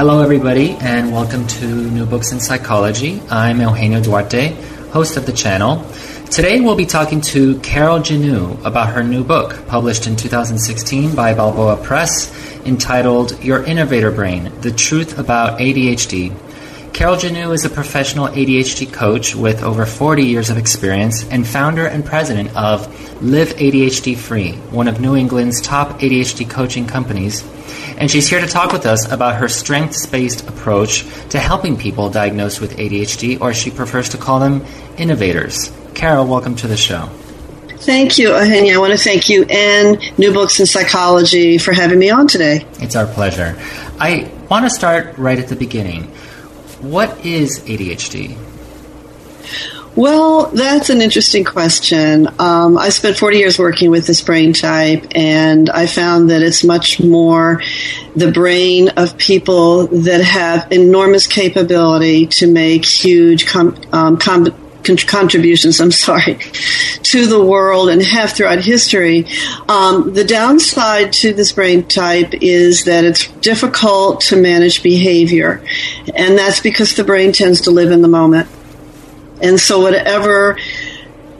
Hello, everybody, and welcome to New Books in Psychology. I'm Eugenio Duarte, host of the channel. Today, we'll be talking to Carol Gignoux about her new book, published in 2016 by Balboa Press, entitled Your Innovator Brain The Truth About ADHD. Carol Gignoux is a professional ADHD coach with over 40 years of experience and founder and president of Live ADHD Free, one of New England's top ADHD coaching companies and she's here to talk with us about her strengths based approach to helping people diagnosed with ADHD, or she prefers to call them innovators. Carol, welcome to the show. Thank you, Eugenio. I want to thank you and New Books in Psychology for having me on today. It's our pleasure. I want to start right at the beginning. What is ADHD? Well, that's an interesting question. Um, I spent 40 years working with this brain type, and I found that it's much more the brain of people that have enormous capability to make huge com- um, com- contributions, I'm sorry, to the world and have throughout history. Um, the downside to this brain type is that it's difficult to manage behavior, and that's because the brain tends to live in the moment. And so whatever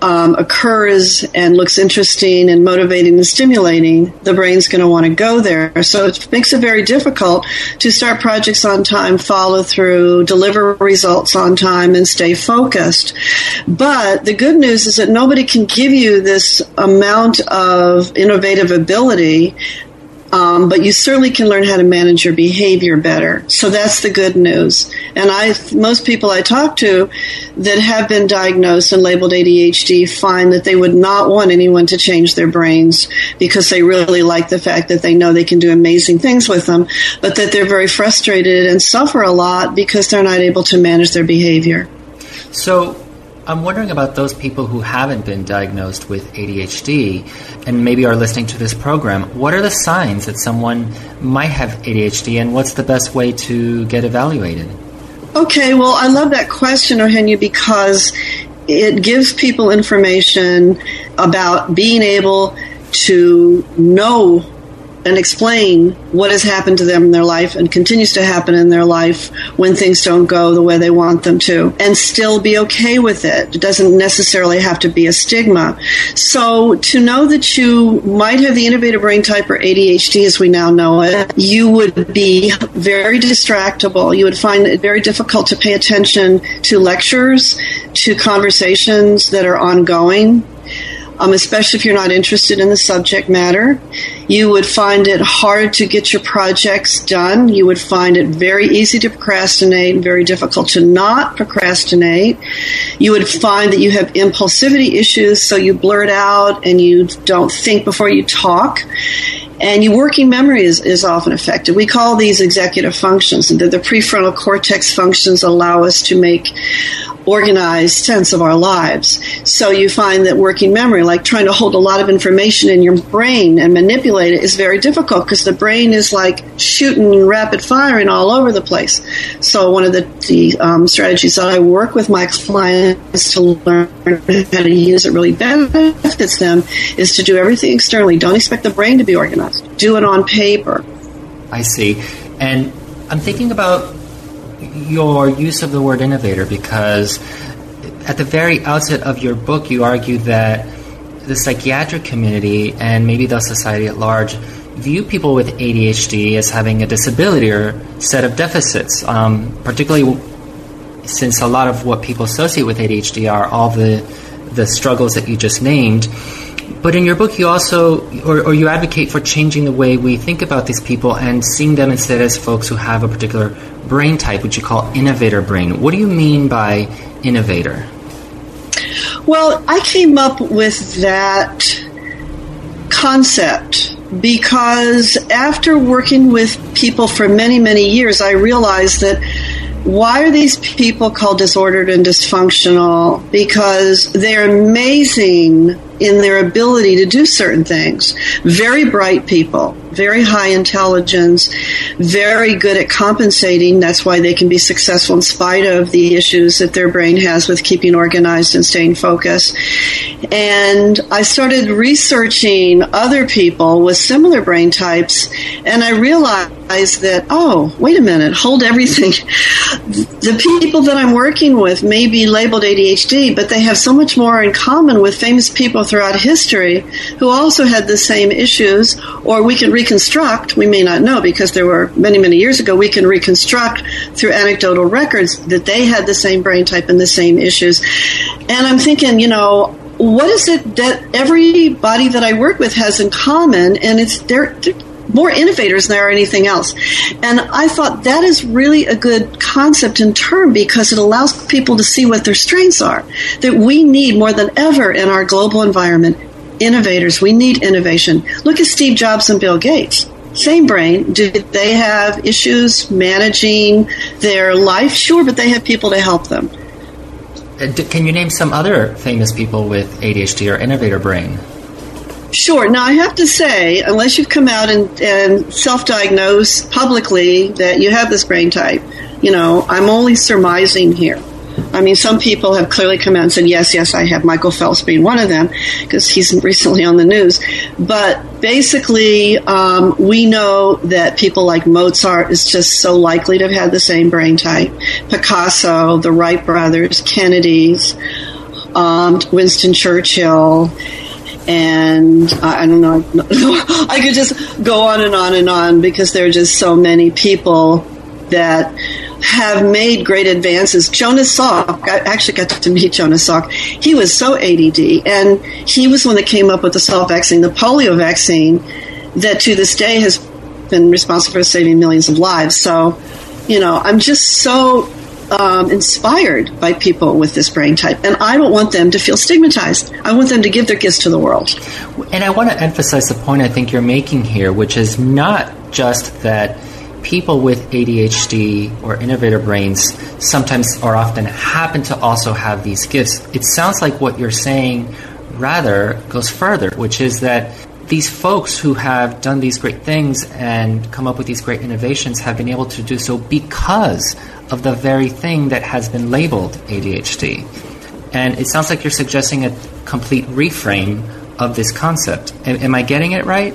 um, occurs and looks interesting and motivating and stimulating, the brain's going to want to go there. So it makes it very difficult to start projects on time, follow through, deliver results on time, and stay focused. But the good news is that nobody can give you this amount of innovative ability um, but you certainly can learn how to manage your behavior better. So that's the good news. And I, most people I talk to that have been diagnosed and labeled ADHD find that they would not want anyone to change their brains because they really like the fact that they know they can do amazing things with them, but that they're very frustrated and suffer a lot because they're not able to manage their behavior. So I'm wondering about those people who haven't been diagnosed with ADHD and maybe are listening to this program. What are the signs that someone might have ADHD and what's the best way to get evaluated? Okay, well, I love that question, Eugenio, because it gives people information about being able to know and explain what has happened to them in their life and continues to happen in their life when things don't go the way they want them to and still be okay with it. It doesn't necessarily have to be a stigma. So to know that you might have the innovative brain type or ADHD as we now know it, you would be very distractible. You would find it very difficult to pay attention to lectures, to conversations that are ongoing um, especially if you're not interested in the subject matter. You would find it hard to get your projects done. You would find it very easy to procrastinate and very difficult to not procrastinate. You would find that you have impulsivity issues, so you blurt out and you don't think before you talk and your working memory is, is often affected. We call these executive functions, the, the prefrontal cortex functions allow us to make organized sense of our lives. So you find that working memory, like trying to hold a lot of information in your brain and manipulate it, is very difficult because the brain is like shooting rapid firing all over the place. So one of the, the um, strategies that I work with my clients to learn how to use it really benefits them is to do everything externally. Don't expect the brain to be organized. Do it on paper. I see. And I'm thinking about your use of the word innovator because at the very outset of your book, you argue that the psychiatric community and maybe the society at large view people with ADHD as having a disability or set of deficits, um, particularly since a lot of what people associate with ADHD are all the the struggles that you just named. But in your book, you also, or, or, you advocate for changing the way we think about these people and seeing them instead as folks who have a particular brain type, which you call innovator brain. What do you mean by innovator? Well, I came up with that concept because after working with people for many, many years, I realized that why are these people called disordered and dysfunctional? Because they're amazing in their ability to do certain things. Very bright people, very high intelligence, very good at compensating. That's why they can be successful in spite of the issues that their brain has with keeping organized and staying focused. And I started researching other people with similar brain types, and I realized that, oh, wait a minute, hold everything. the people that I'm working with may be labeled ADHD, but they have so much more in common with famous people throughout history who also had the same issues, or we can reconstruct, we may not know because there were many, many years ago, we can reconstruct through anecdotal records that they had the same brain type and the same issues. And I'm thinking, you know, what is it that everybody that I work with has in common? And it's they're, they're more innovators than there are anything else. And I thought that is really a good concept and term because it allows people to see what their strengths are. That we need more than ever in our global environment innovators. We need innovation. Look at Steve Jobs and Bill Gates. Same brain. Do they have issues managing their life? Sure, but they have people to help them. Uh, can you name some other famous people with ADHD or innovator brain? Sure. Now, I have to say, unless you've come out and, and self diagnose publicly that you have this brain type, you know, I'm only surmising here. I mean, some people have clearly come out and said, yes, yes, I have Michael Phelps being one of them because he's recently on the news. But basically, um, we know that people like Mozart is just so likely to have had the same brain type. Picasso, the Wright brothers, Kennedy's, um, Winston Churchill and I, I don't know. I could just go on and on and on because there are just so many people that have made great advances. Jonas Salk, I actually got to meet Jonas Salk. He was so ADD, and he was one that came up with the Salk vaccine, the polio vaccine, that to this day has been responsible for saving millions of lives. So, you know, I'm just so um, inspired by people with this brain type, and I don't want them to feel stigmatized. I want them to give their gifts to the world. And I want to emphasize the point I think you're making here, which is not just that people with ADHD or innovator brains sometimes or often happen to also have these gifts. It sounds like what you're saying rather goes further, which is that these folks who have done these great things and come up with these great innovations have been able to do so because of the very thing that has been labeled ADHD. And it sounds like you're suggesting a complete reframe of this concept. Am, I getting it right?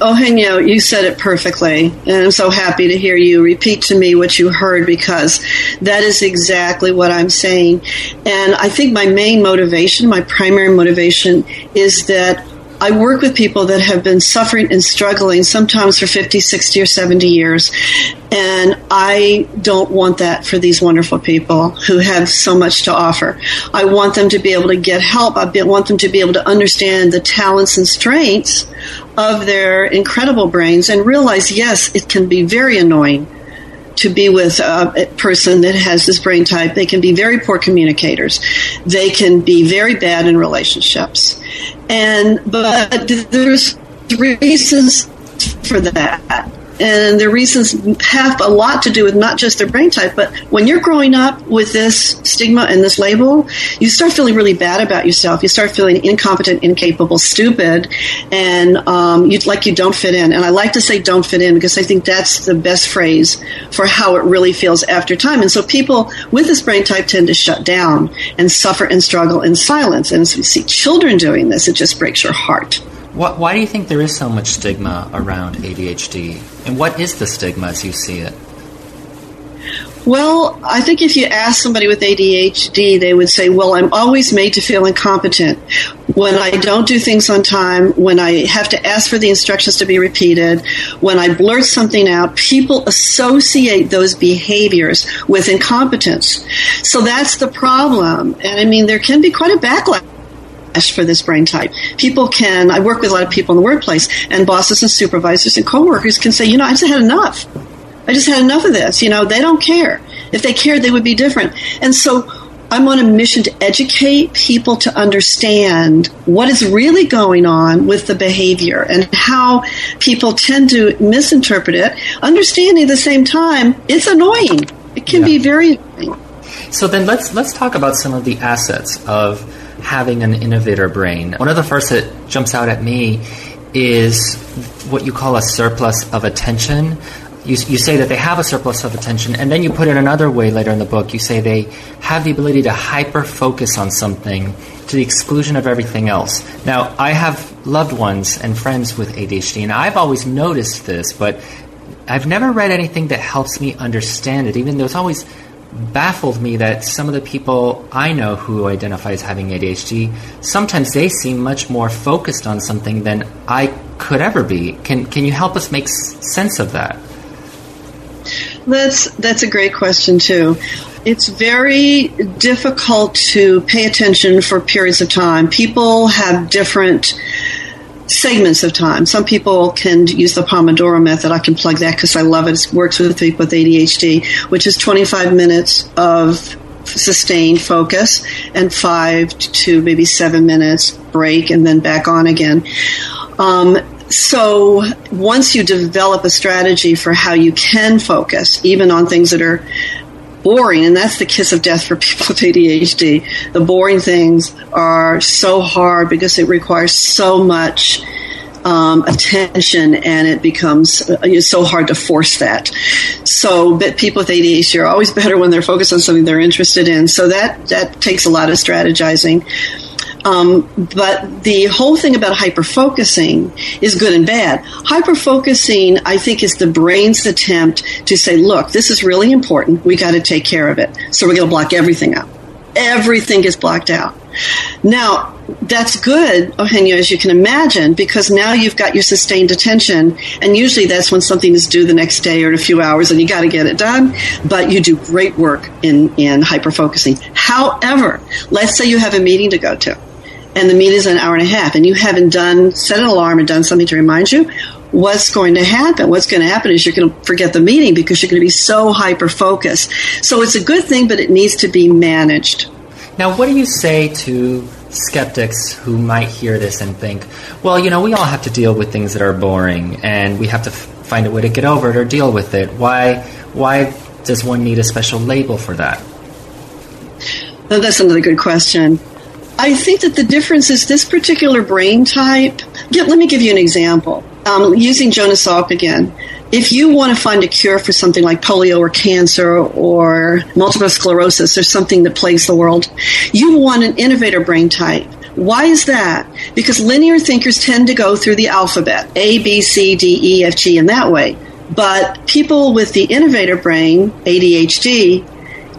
Oh, Henyo, you said it perfectly. And I'm so happy to hear you repeat to me what you heard because that is exactly what I'm saying. And I think my main motivation, my primary motivation, is that I work with people that have been suffering and struggling sometimes for 50, 60, or 70 years. And I don't want that for these wonderful people who have so much to offer. I want them to be able to get help. I want them to be able to understand the talents and strengths of their incredible brains and realize, yes, it can be very annoying to be with a person that has this brain type. They can be very poor communicators. They can be very bad in relationships. And, but there's reasons for that and their reasons have a lot to do with not just their brain type, but when you're growing up with this stigma and this label, you start feeling really bad about yourself. You start feeling incompetent, incapable, stupid, and um, you like you don't fit in. And I like to say "don't fit in" because I think that's the best phrase for how it really feels after time. And so people with this brain type tend to shut down and suffer and struggle in silence. And as we see children doing this, it just breaks your heart. Why, why do you think there is so much stigma around ADHD? And what is the stigma as you see it? Well, I think if you ask somebody with ADHD, they would say, Well, I'm always made to feel incompetent. When I don't do things on time, when I have to ask for the instructions to be repeated, when I blurt something out, people associate those behaviors with incompetence. So that's the problem. And I mean, there can be quite a backlash for this brain type. People can, I work with a lot of people in the workplace, and bosses and supervisors and coworkers can say, you know, I just had enough. I just had enough of this. You know, they don't care. If they cared, they would be different. And so I'm on a mission to educate people to understand what is really going on with the behavior and how people tend to misinterpret it, understanding at the same time it's annoying. It can yeah. be very annoying. So then let's let's talk about some of the assets of having an innovator brain. One of the first that jumps out at me is what you call a surplus of attention. You, you say that they have a surplus of attention, and then you put it another way later in the book. You say they have the ability to hyper focus on something to the exclusion of everything else. Now, I have loved ones and friends with ADHD, and I've always noticed this, but I've never read anything that helps me understand it, even though it's always baffled me that some of the people I know who identify as having ADHD, sometimes they seem much more focused on something than I could ever be. Can can you help us make sense of that? That's that's a great question too. It's very difficult to pay attention for periods of time. People have different segments of time. Some people can use the Pomodoro method. I can plug that because I love it. It works with people with ADHD, which is 25 minutes of sustained focus and five to maybe seven minutes break and then back on again. Um, so once you develop a strategy for how you can focus, even on things that are boring, and that's the kiss of death for people with ADHD. The boring things are so hard because it requires so much um, attention, and it becomes uh, it's so hard to force that. So, but people with ADHD are always better when they're focused on something they're interested in. So that that takes a lot of strategizing. Um, but the whole thing about hyperfocusing is good and bad. Hyperfocusing, I think, is the brain's attempt to say, look, this is really important. We got to take care of it. So we're going to block everything out. Everything is blocked out. Now, that's good, Eugenio, as you can imagine, because now you've got your sustained attention, and usually that's when something is due the next day or in a few hours, and you got to get it done. But you do great work in in hyperfocusing. However, let's say you have a meeting to go to and the meeting is an hour and a half, and you haven't done set an alarm and done something to remind you, what's going to happen? What's going to happen is you're going to forget the meeting because you're going to be so hyper focused. So it's a good thing, but it needs to be managed. Now, what do you say to skeptics who might hear this and think, well, you know, we all have to deal with things that are boring, and we have to f- find a way to get over it or deal with it. Why? Why does one need a special label for that? Well, that's another good question. I think that the difference is this particular brain type. Yeah, let me give you an example. Um, using Jonas Salk again. If you want to find a cure for something like polio or cancer or multiple sclerosis or something that plagues the world, you want an innovator brain type. Why is that? Because linear thinkers tend to go through the alphabet A, B, C, D, E, F, G in that way. But people with the innovator brain, ADHD,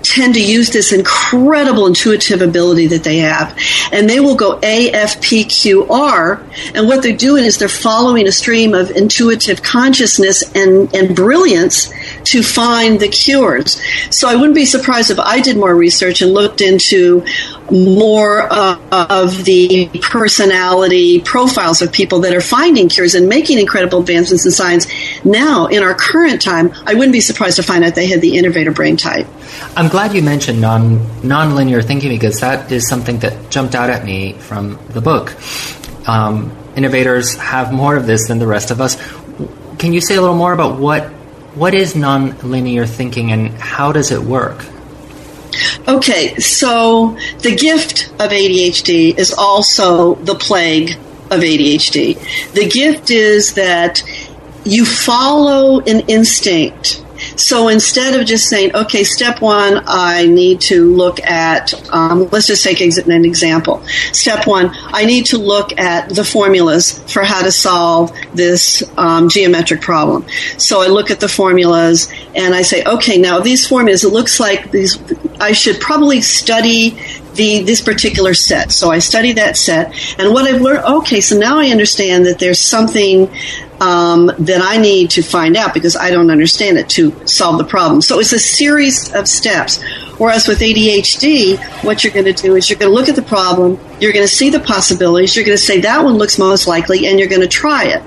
tend to use this incredible intuitive ability that they have. And they will go A, F, P, Q, R. And what they're doing is they're following a stream of intuitive consciousness and, and brilliance to find the cures. So I wouldn't be surprised if I did more research and looked into more uh, of the personality profiles of people that are finding cures and making incredible advancements in science. Now, in our current time, I wouldn't be surprised to find out they had the innovator brain type. I'm glad you mentioned non nonlinear thinking because that is something that jumped out at me from the book. Um, innovators have more of this than the rest of us. Can you say a little more about what what is nonlinear thinking and how does it work? Okay, so the gift of ADHD is also the plague of ADHD. The gift is that you follow an instinct so instead of just saying, okay, step one, I need to look at, um, let's just take an example. Step one, I need to look at the formulas for how to solve this um, geometric problem. So I look at the formulas and I say, okay, now these formulas, it looks like these, I should probably study the this particular set. So I study that set, and what I've learned. Okay, so now I understand that there's something um, that I need to find out because I don't understand it to solve the problem. So it's a series of steps. Whereas with ADHD, what you're going to do is you're going to look at the problem, you're going to see the possibilities, you're going to say that one looks most likely, and you're going to try it.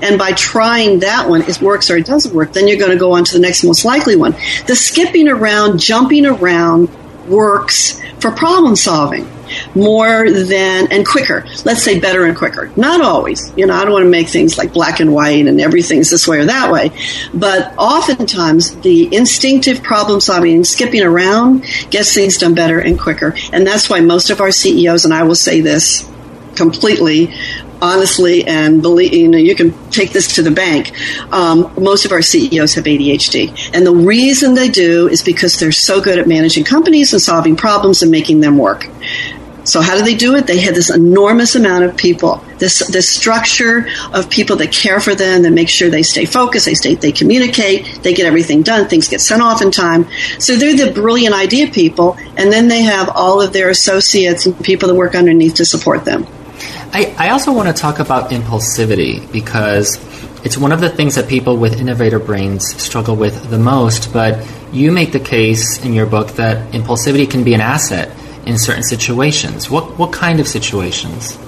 And by trying that one, it works or it doesn't work, then you're going to go on to the next most likely one. The skipping around, jumping around, works for problem solving more than and quicker. Let's say better and quicker. Not always. You know, I don't want to make things like black and white and everything's this way or that way. But oftentimes the instinctive problem solving and skipping around gets things done better and quicker. And that's why most of our CEOs, and I will say this completely honestly and believe you know you can take this to the bank um, most of our ceos have adhd and the reason they do is because they're so good at managing companies and solving problems and making them work so how do they do it? They have this enormous amount of people, this this structure of people that care for them, that make sure they stay focused, they stay, they communicate, they get everything done, things get sent off in time. So they're the brilliant idea people, and then they have all of their associates and people that work underneath to support them. I, I also want to talk about impulsivity because it's one of the things that people with innovator brains struggle with the most, but you make the case in your book that impulsivity can be an asset in certain situations. What what kind of situations?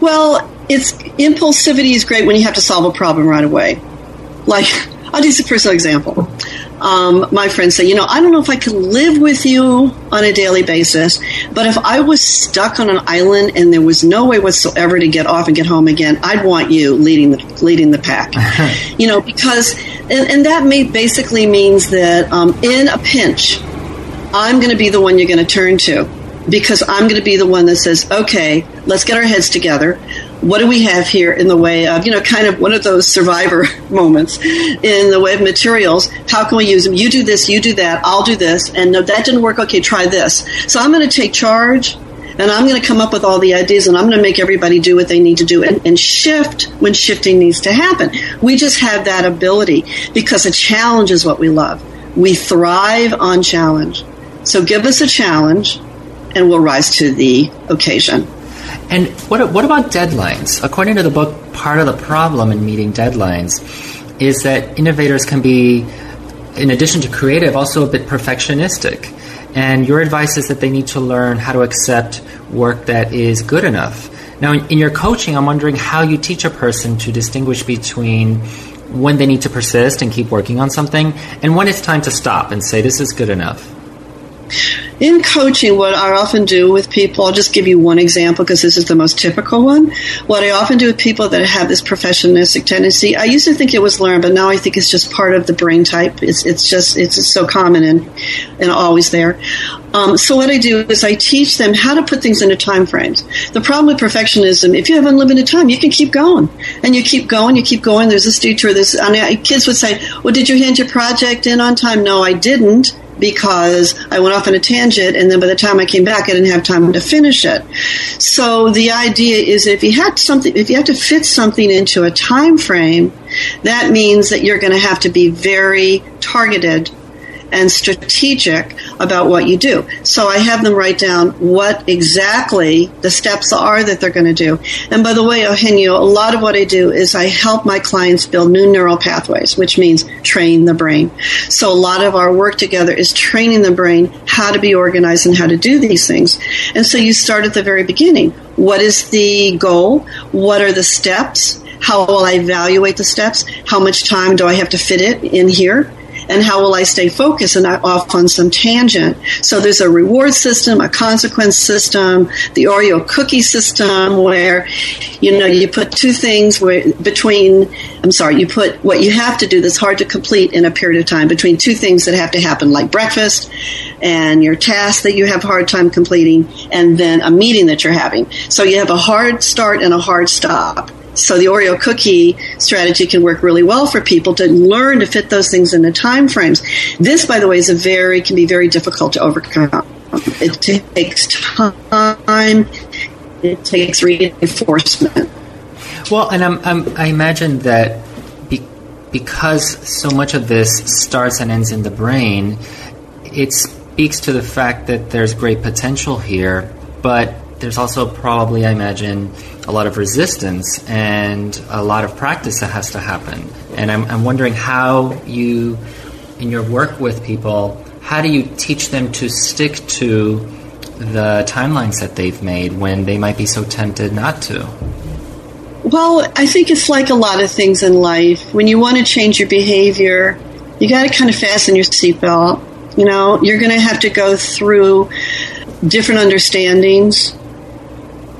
Well, it's impulsivity is great when you have to solve a problem right away. Like I'll use a personal example. Um, my friends say, you know, I don't know if I could live with you on a daily basis, but if I was stuck on an island and there was no way whatsoever to get off and get home again, I'd want you leading the leading the pack. you know, because and, and that may, basically means that um, in a pinch, I'm going to be the one you're going to turn to because I'm going to be the one that says, okay, let's get our heads together. What do we have here in the way of, you know, kind of one of those survivor moments in the way of materials? How can we use them? You do this, you do that, I'll do this. And no, that didn't work. Okay, try this. So I'm going to take charge and I'm going to come up with all the ideas and I'm going to make everybody do what they need to do and, and, shift when shifting needs to happen. We just have that ability because a challenge is what we love. We thrive on challenge. So give us a challenge and we'll rise to the occasion. And what, what about deadlines? According to the book, part of the problem in meeting deadlines is that innovators can be, in addition to creative, also a bit perfectionistic. And your advice is that they need to learn how to accept work that is good enough. Now, in, in your coaching, I'm wondering how you teach a person to distinguish between when they need to persist and keep working on something and when it's time to stop and say, this is good enough. In coaching, what I often do with people, I'll just give you one example because this is the most typical one. What I often do with people that have this perfectionistic tendency, I used to think it was learned, but now I think it's just part of the brain type. It's, it's just, it's so common and, and always there. Um, so what I do is I teach them how to put things into time frames. The problem with perfectionism, if you have unlimited time, you can keep going, and you keep going, you keep going. There's this detour. This I mean, kids would say, "Well, did you hand your project in on time?" No, I didn't because I went off on a tangent and then by the time I came back I didn't have time to finish it. So the idea is if you had something if you have to fit something into a time frame, that means that you're going to have to be very targeted and strategic about what you do. So I have them write down what exactly the steps are that they're going to do. And by the way, Eugenio, a lot of what I do is I help my clients build new neural pathways, which means train the brain. So a lot of our work together is training the brain how to be organized and how to do these things. And so you start at the very beginning. What is the goal? What are the steps? How will I evaluate the steps? How much time do I have to fit it in here? And how will I stay focused and not off on some tangent? So there's a reward system, a consequence system, the Oreo cookie system where, you know, you put two things where between, I'm sorry, you put what you have to do that's hard to complete in a period of time between two things that have to happen like breakfast and your task that you have a hard time completing and then a meeting that you're having. So you have a hard start and a hard stop. So the Oreo cookie strategy can work really well for people to learn to fit those things into time frames. This, by the way, is a very can be very difficult to overcome. It takes time. It takes reinforcement. Well, and I'm, I'm, i imagine that be, because so much of this starts and ends in the brain, it speaks to the fact that there's great potential here, but there's also probably, I imagine, a lot of resistance and a lot of practice that has to happen. And I'm, I'm wondering how you, in your work with people, how do you teach them to stick to the timelines that they've made when they might be so tempted not to? Well, I think it's like a lot of things in life. When you want to change your behavior, you got to kind of fasten your seatbelt You know, you're going to have to go through different understandings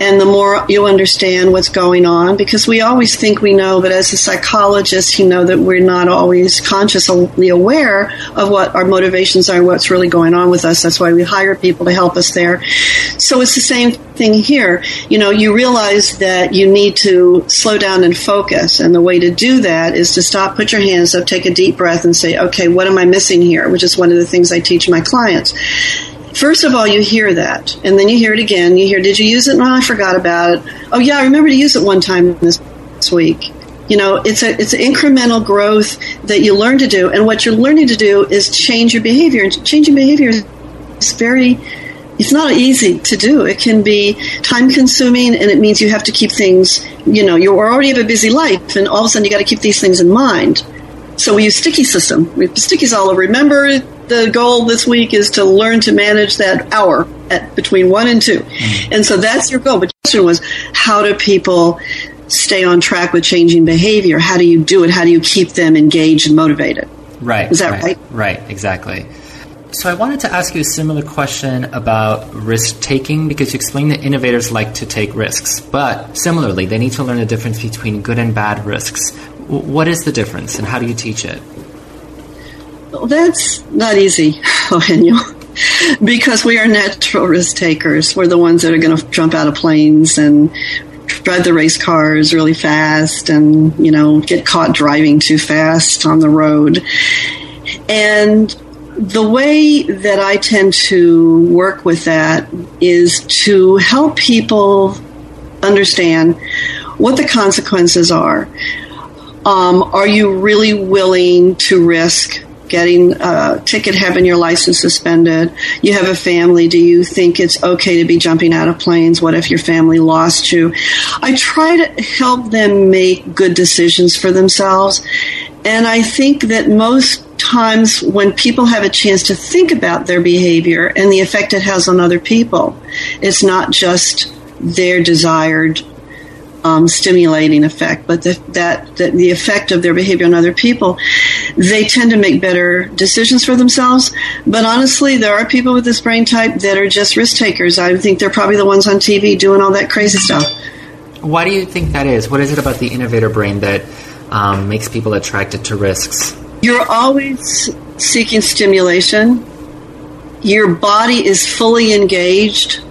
and the more you understand what's going on because we always think we know but as a psychologist you know that we're not always consciously aware of what our motivations are what's really going on with us. That's why we hire people to help us there. So it's the same thing here. You know you realize that you need to slow down and focus and the way to do that is to stop put your hands up take a deep breath and say okay what am i missing here? which is one of the things i teach my clients First of all, you hear that, and then you hear it again. You hear, "Did you use it?" No, I forgot about it. Oh, yeah, I remember to use it one time this week. You know, it's a it's incremental growth that you learn to do, and what you're learning to do is change your behavior. And changing behavior is very it's not easy to do. It can be time consuming and it means you have to keep things, you know, you already have a busy life and all of a sudden you got to keep these things in mind. So we use sticky system. We have stickies all over. Remember the goal this week is to learn to manage that hour at between one and 2 mm-hmm. And so that's your goal. But the question was, how do people stay on track with changing behavior? How do you do it? How do you keep them engaged and motivated? Right. Is that right? Right, right exactly. So I wanted to ask you a similar question about risk taking because you explained that innovators like to take risks, but similarly, they need to learn the difference between good and bad risks. What is the difference and how do you teach it? Well, that's not easy, Eugenio, because we are natural risk takers. We're the ones that are going to jump out of planes and drive the race cars really fast and, you know, get caught driving too fast on the road. And the way that I tend to work with that is to help people understand what the consequences are. Um, are you really willing to risk getting a ticket, having your license suspended. You have a family. Do you think it's okay to be jumping out of planes? What if your family lost you? I try to help them make good decisions for themselves. And I think that most times when people have a chance to think about their behavior and the effect it has on other people, it's not just their desired um, stimulating effect, but the, that, that the effect of their behavior on other people, they tend to make better decisions for themselves. But honestly, there are people with this brain type that are just risk takers. I think they're probably the ones on TV doing all that crazy stuff. Why do you think that is? What is it about the innovator brain that um, makes people attracted to risks? You're always seeking stimulation. Your body is fully engaged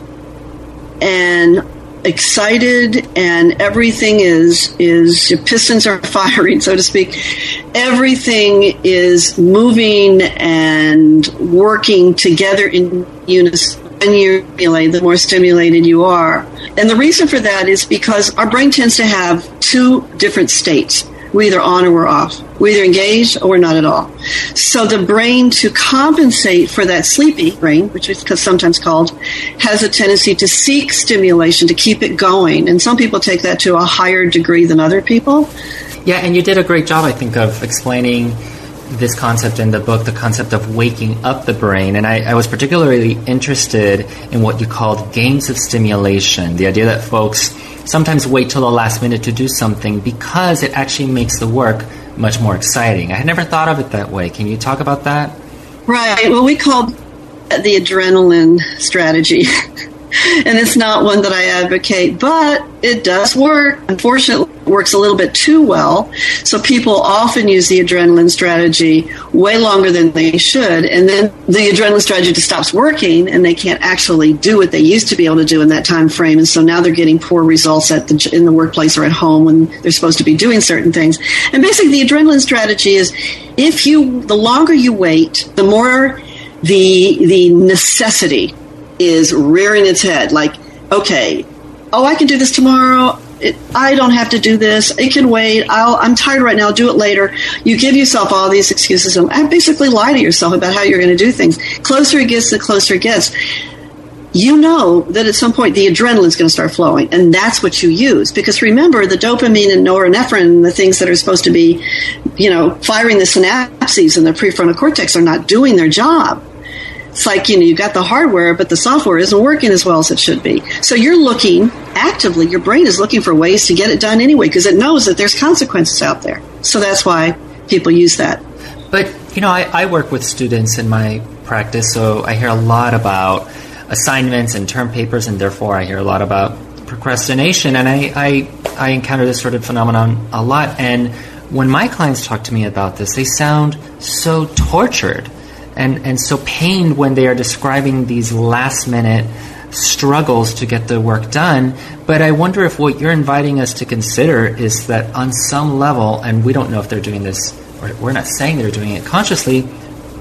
and excited and everything is is your pistons are firing so to speak. Everything is moving and working together in unison. And you stimulate the more stimulated you are. And the reason for that is because our brain tends to have two different states we're either on or we're off. We're either engaged or we're not at all. So the brain, to compensate for that sleepy brain, which is sometimes called, has a tendency to seek stimulation to keep it going. And some people take that to a higher degree than other people. Yeah, and you did a great job, I think, of explaining this concept in the book, the concept of waking up the brain. And I, I, was particularly interested in what you called games of stimulation, the idea that folks sometimes wait till the last minute to do something because it actually makes the work much more exciting. I had never thought of it that way. Can you talk about that? Right. Well, we called the adrenaline strategy. and it's not one that I advocate, but it does work. Unfortunately, it works a little bit too well. So people often use the adrenaline strategy way longer than they should, and then the adrenaline strategy just stops working, and they can't actually do what they used to be able to do in that time frame. And so now they're getting poor results at the in the workplace or at home when they're supposed to be doing certain things. And basically, the adrenaline strategy is if you the longer you wait, the more the the necessity is rearing its head like, okay, oh, I can do this tomorrow. It, I don't have to do this. It can wait. i am tired right now. I'll do it later. You give yourself all these excuses and basically lie to yourself about how you're going to do things. Closer it gets, the closer it gets. You know that at some point the adrenaline is going to start flowing, and that's what you use. Because remember, the dopamine and norepinephrine, the things that are supposed to be, you know, firing the synapses in the prefrontal cortex, are not doing their job it's like you know you've got the hardware but the software isn't working as well as it should be so you're looking actively your brain is looking for ways to get it done anyway because it knows that there's consequences out there so that's why people use that but you know I, I work with students in my practice, so I hear a lot about assignments and term papers, and therefore I hear a lot about procrastination. And I, I, I encounter this sort of phenomenon a lot. And when my clients talk to me about this, they sound so tortured and, and so pained when they are describing these last minute struggles to get the work done. But I wonder if what you're inviting us to consider is that on some level, and we don't know if they're doing this, or we're not saying they're doing it consciously,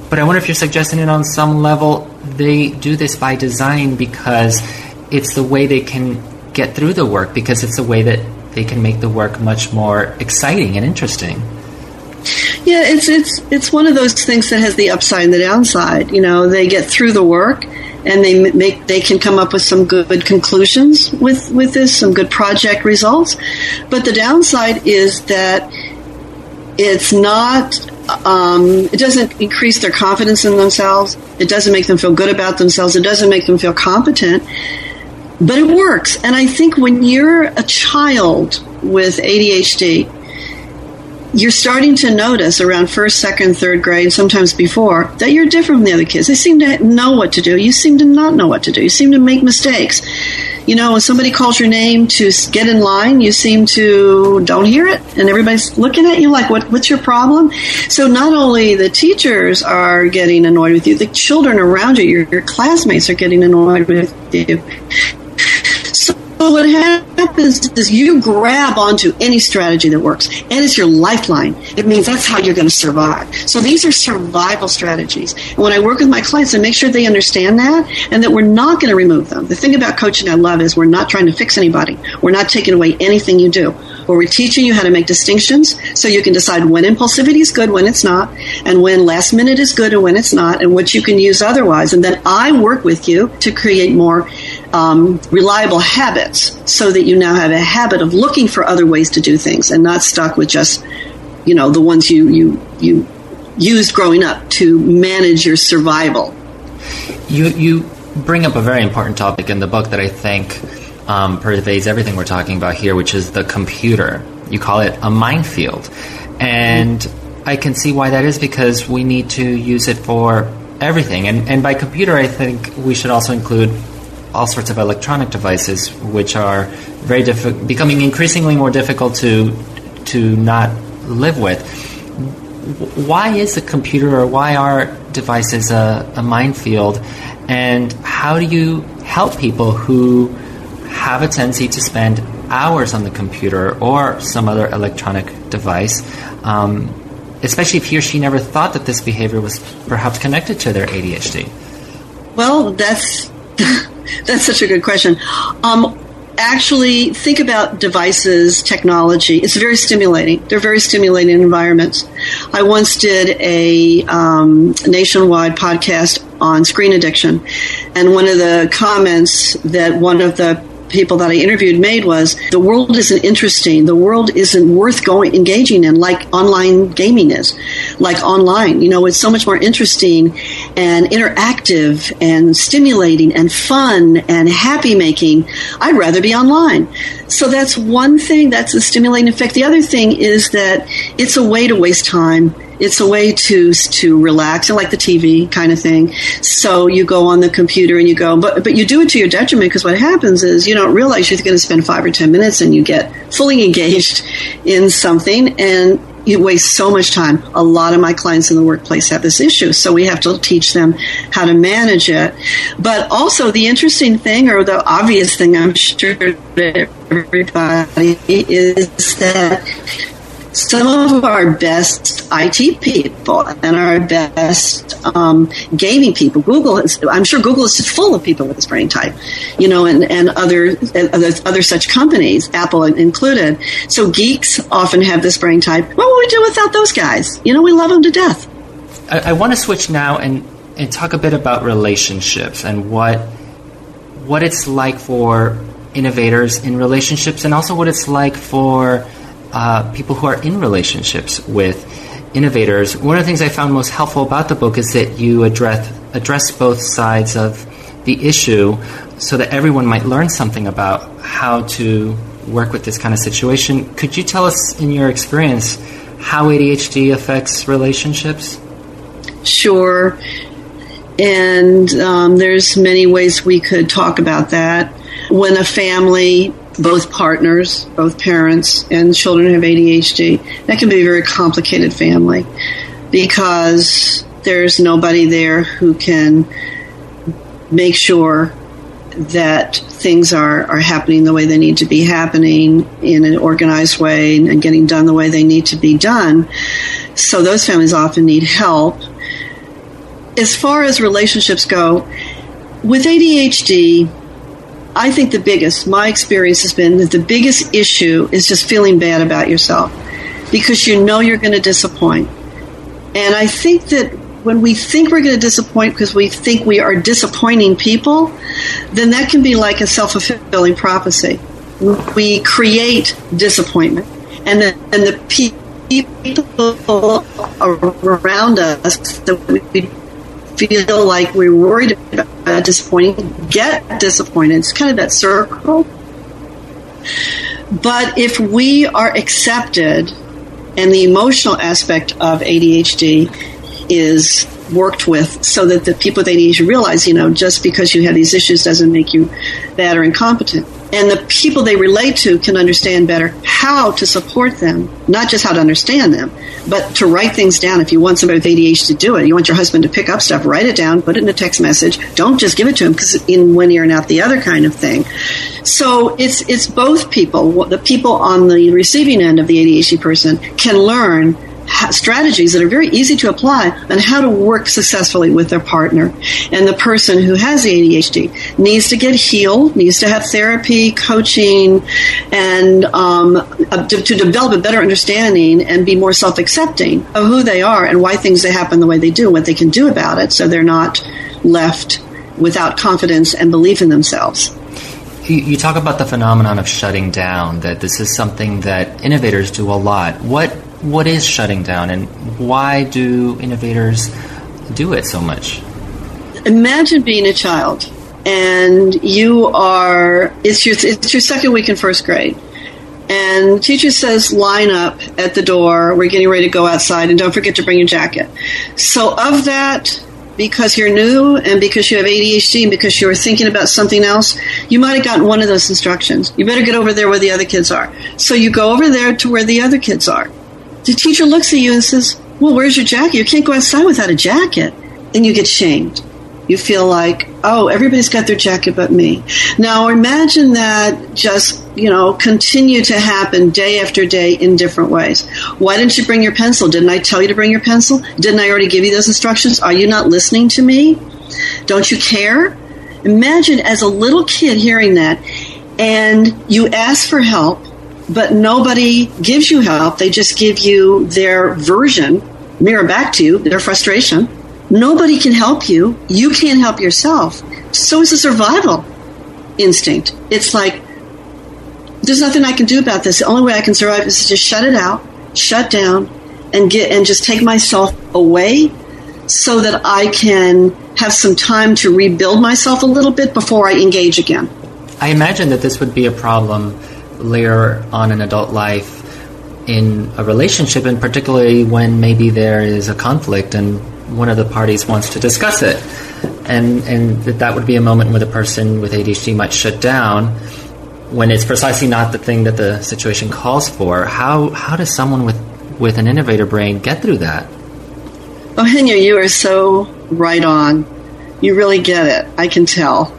but I wonder if you're suggesting it on some level they do this by design because it's the way they can get through the work, because it's a way that they can make the work much more exciting and interesting. Yeah, it's it's it's one of those things that has the upside and the downside. You know, they get through the work and they make they can come up with some good conclusions with with this, some good project results. But the downside is that it's not um, it doesn't increase their confidence in themselves. It doesn't make them feel good about themselves. It doesn't make them feel competent. But it works. And I think when you're a child with ADHD, you're starting to notice around first, second, third grade, sometimes before, that you're different from the other kids. They seem to know what to do. You seem to not know what to do. You seem to make mistakes. You know, when somebody calls your name to get in line, you seem to don't hear it, and everybody's looking at you like, "What? What's your problem?" So not only the teachers are getting annoyed with you, the children around you, your, your classmates, are getting annoyed with you. But what happens is you grab onto any strategy that works, and it's your lifeline. It means that's how you're going to survive. So these are survival strategies. And when I work with my clients, I make sure they understand that and that we're not going to remove them. The thing about coaching I love is we're not trying to fix anybody. We're not taking away anything you do. Where we're teaching you how to make distinctions so you can decide when impulsivity is good, when it's not, and when last minute is good and when it's not, and what you can use otherwise. And then I work with you to create more um, reliable habits so that you now have a habit of looking for other ways to do things and not stuck with just you know the ones you you you used growing up to manage your survival. You you bring up a very important topic in the book that i think um, pervades everything we're talking about here which is the computer. You call it a minefield. And i can see why that is because we need to use it for everything. And, and by computer i think we should also include all sorts of electronic devices, which are very diffi- becoming increasingly more difficult to to not live with. Why is a computer or why are devices a, a minefield? And how do you help people who have a tendency to spend hours on the computer or some other electronic device, um, especially if he or she never thought that this behavior was perhaps connected to their ADHD? Well, that's That's such a good question. Um, actually, think about devices, technology. It's very stimulating. They're very stimulating environments. I once did a um, nationwide podcast on screen addiction, and one of the comments that one of the people that I interviewed made was the world isn't interesting. The world isn't worth going engaging in like online gaming is, like online. You know, it's so much more interesting and interactive and stimulating and fun and happy making. I'd rather be online. So that's one thing. That's the stimulating effect. The other thing is that it's a way to waste time it's a way to to relax, like the TV kind of thing. So you go on the computer and you go, but but you do it to your detriment because what happens is you don't realize you're going to spend five or ten minutes and you get fully engaged in something and you waste so much time. A lot of my clients in the workplace have this issue, so we have to teach them how to manage it. But also, the interesting thing, or the obvious thing, I'm sure to everybody, is that some of our best IT people and our best um, gaming people. Google is, I'm sure Google is full of people with this brain type, you know, and, and other, other, other such companies, Apple included. So geeks often have this brain type. What would we do without those guys? You know, we love them to death. I, I want to switch now and, and talk a bit about relationships and what what it's like for innovators in relationships and also what it's like for uh, people who are in relationships with innovators. One of the things I found most helpful about the book is that you address address both sides of the issue, so that everyone might learn something about how to work with this kind of situation. Could you tell us, in your experience, how ADHD affects relationships? Sure. And um, there's many ways we could talk about that. When a family, both partners, both parents, and children have ADHD, that can be a very complicated family because there's nobody there who can make sure that things are, are happening the way they need to be happening in an organized way and getting done the way they need to be done. So those families often need help. As far as relationships go, with ADHD, I think the biggest, my experience has been that the biggest issue is just feeling bad about yourself because you know you're going to disappoint. And I think that when we think we're going to disappoint because we think we are disappointing people, then that can be like a self fulfilling prophecy. We create disappointment, and the, and the people around us that we feel like we're worried about disappointing get disappointed. It's kind of that circle. But if we are accepted, and the emotional aspect of ADHD is worked with so that the people with ADHD realize, you know, just because you have these issues doesn't make you bad or incompetent. And the people they relate to can understand better how to support them, not just how to understand them, but to write things down. If you want somebody with ADHD to do it, you want your husband to pick up stuff, write it down, put it in a text message. Don't just give it to him because in one ear and out the other kind of thing. So it's it's both people. The people on the receiving end of the ADHD person can learn strategies that are very easy to apply on how to work successfully with their partner. And the person who has the ADHD needs to get healed, needs to have therapy, coaching, and um, to, to, develop a better understanding and be more self accepting of who they are and why things they happen the way they do and what they can do about it so they're not left without confidence and belief in themselves. You talk about the phenomenon of shutting down, that this is something that innovators do a lot. What what is shutting down and why do innovators do it so much? Imagine being a child and you are it's your it's your second week in first grade and the teacher says line up at the door we're getting ready to go outside and don't forget to bring your jacket so of that because you're new and because you have ADHD and because you were thinking about something else, you might have gotten one of those instructions. You better get over there where the other kids are. So you go over there to where the other kids are. The teacher looks at you and says, Well, where's your jacket? You can't go outside without a jacket. And you get shamed. You feel like, oh, everybody's got their jacket but me. Now imagine that just, you know, continue to happen day after day in different ways. Why didn't you bring your pencil? Didn't I tell you to bring your pencil? Didn't I already give you those instructions? Are you not listening to me? Don't you care? Imagine as a little kid hearing that and you ask for help but nobody gives you help. They just give you their version, mirror back to you, their frustration. Nobody can help you. You can't help yourself. So is a survival instinct. It's like, there's nothing I can do about this. The only way I can survive is to just shut it out, shut down, and get and just take myself away so that I can have some time to rebuild myself a little bit before I engage again. I imagine that this would be a problem later on in adult life in a relationship, and particularly when maybe there is a conflict and one of the parties wants to discuss it. And, and that, that would be a moment where the person with ADHD might shut down when it's precisely not the thing that the situation calls for. How, how does someone with, with an innovator brain get through that? Oh, Henya, you are so right on. You really get it. I can tell.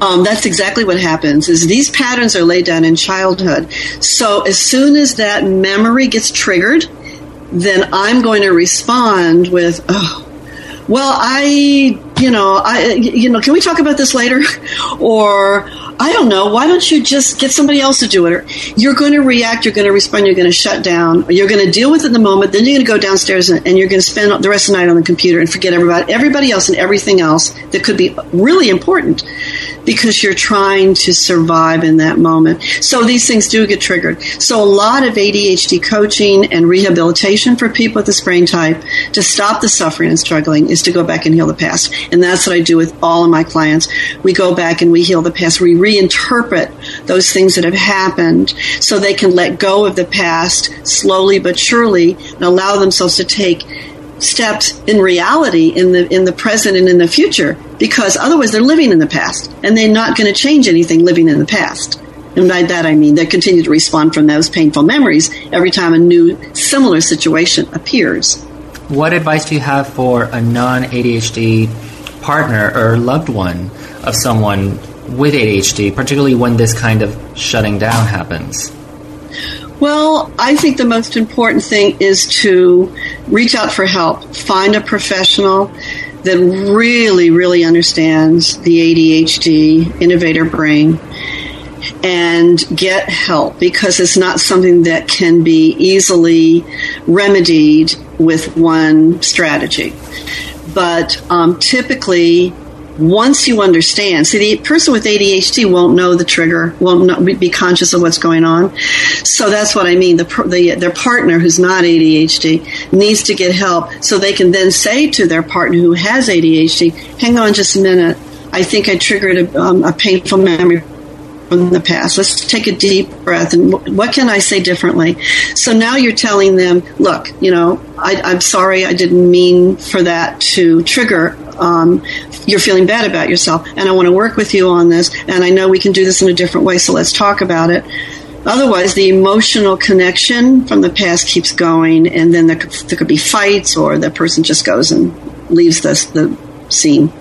Um, that's exactly what happens is these patterns are laid down in childhood. So as soon as that memory gets triggered then i'm going to respond with oh well i you know i uh, you know can we talk about this later or I don't know. Why don't you just get somebody else to do it? You're going to react, you're going to respond, you're going to shut down, you're going to deal with it in the moment. Then you're going to go downstairs and, and, you're going to spend the rest of the night on the computer and forget everybody, everybody else and everything else that could be really important because you're trying to survive in that moment. So these things do get triggered. So a lot of ADHD coaching and rehabilitation for people with this brain type to stop the suffering and struggling is to go back and heal the past. And that's what I do with all of my clients. We go back and we heal the past. We reinterpret those things that have happened so they can let go of the past slowly but surely and allow themselves to take steps in reality in the in the present and in the future because otherwise they're living in the past and they're not going to change anything living in the past. And by that I mean they continue to respond from those painful memories every time a new similar situation appears. What advice do you have for a non ADHD partner or loved one of someone with ADHD, particularly when this kind of shutting down happens? Well, I think the most important thing is to reach out for help, find a professional that really, really understands the ADHD innovator brain and get help because it's not something that can be easily remedied with one strategy. But um, typically, once you understand, see, the person with ADHD won't know the trigger, won't know, be conscious of what's going on. So that's what I mean. The, the, their partner who's not ADHD needs to get help so they can then say to their partner who has ADHD, hang on just a minute. I think I triggered a, um, a painful memory from the past. Let's take a deep breath and what can I say differently? So now you're telling them, look, you know, I, am sorry, I didn't mean for that to trigger. Um, you're feeling bad about yourself, and I want to work with you on this, and I know we can do this in a different way, so let's talk about it. Otherwise, the emotional connection from the past keeps going, and then there could, there could be fights, or the person just goes and leaves this, the scene.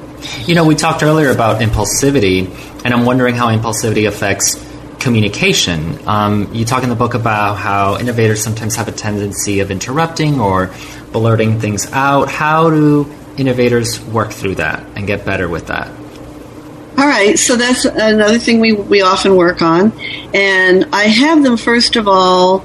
You know, we talked earlier about impulsivity, and I'm wondering how impulsivity affects communication. Um, you talk in the book about how innovators sometimes have a tendency of interrupting or blurting things out. How do innovators work through that and get better with that? All right, so that's another thing we, we often work on. And I have them, first of all,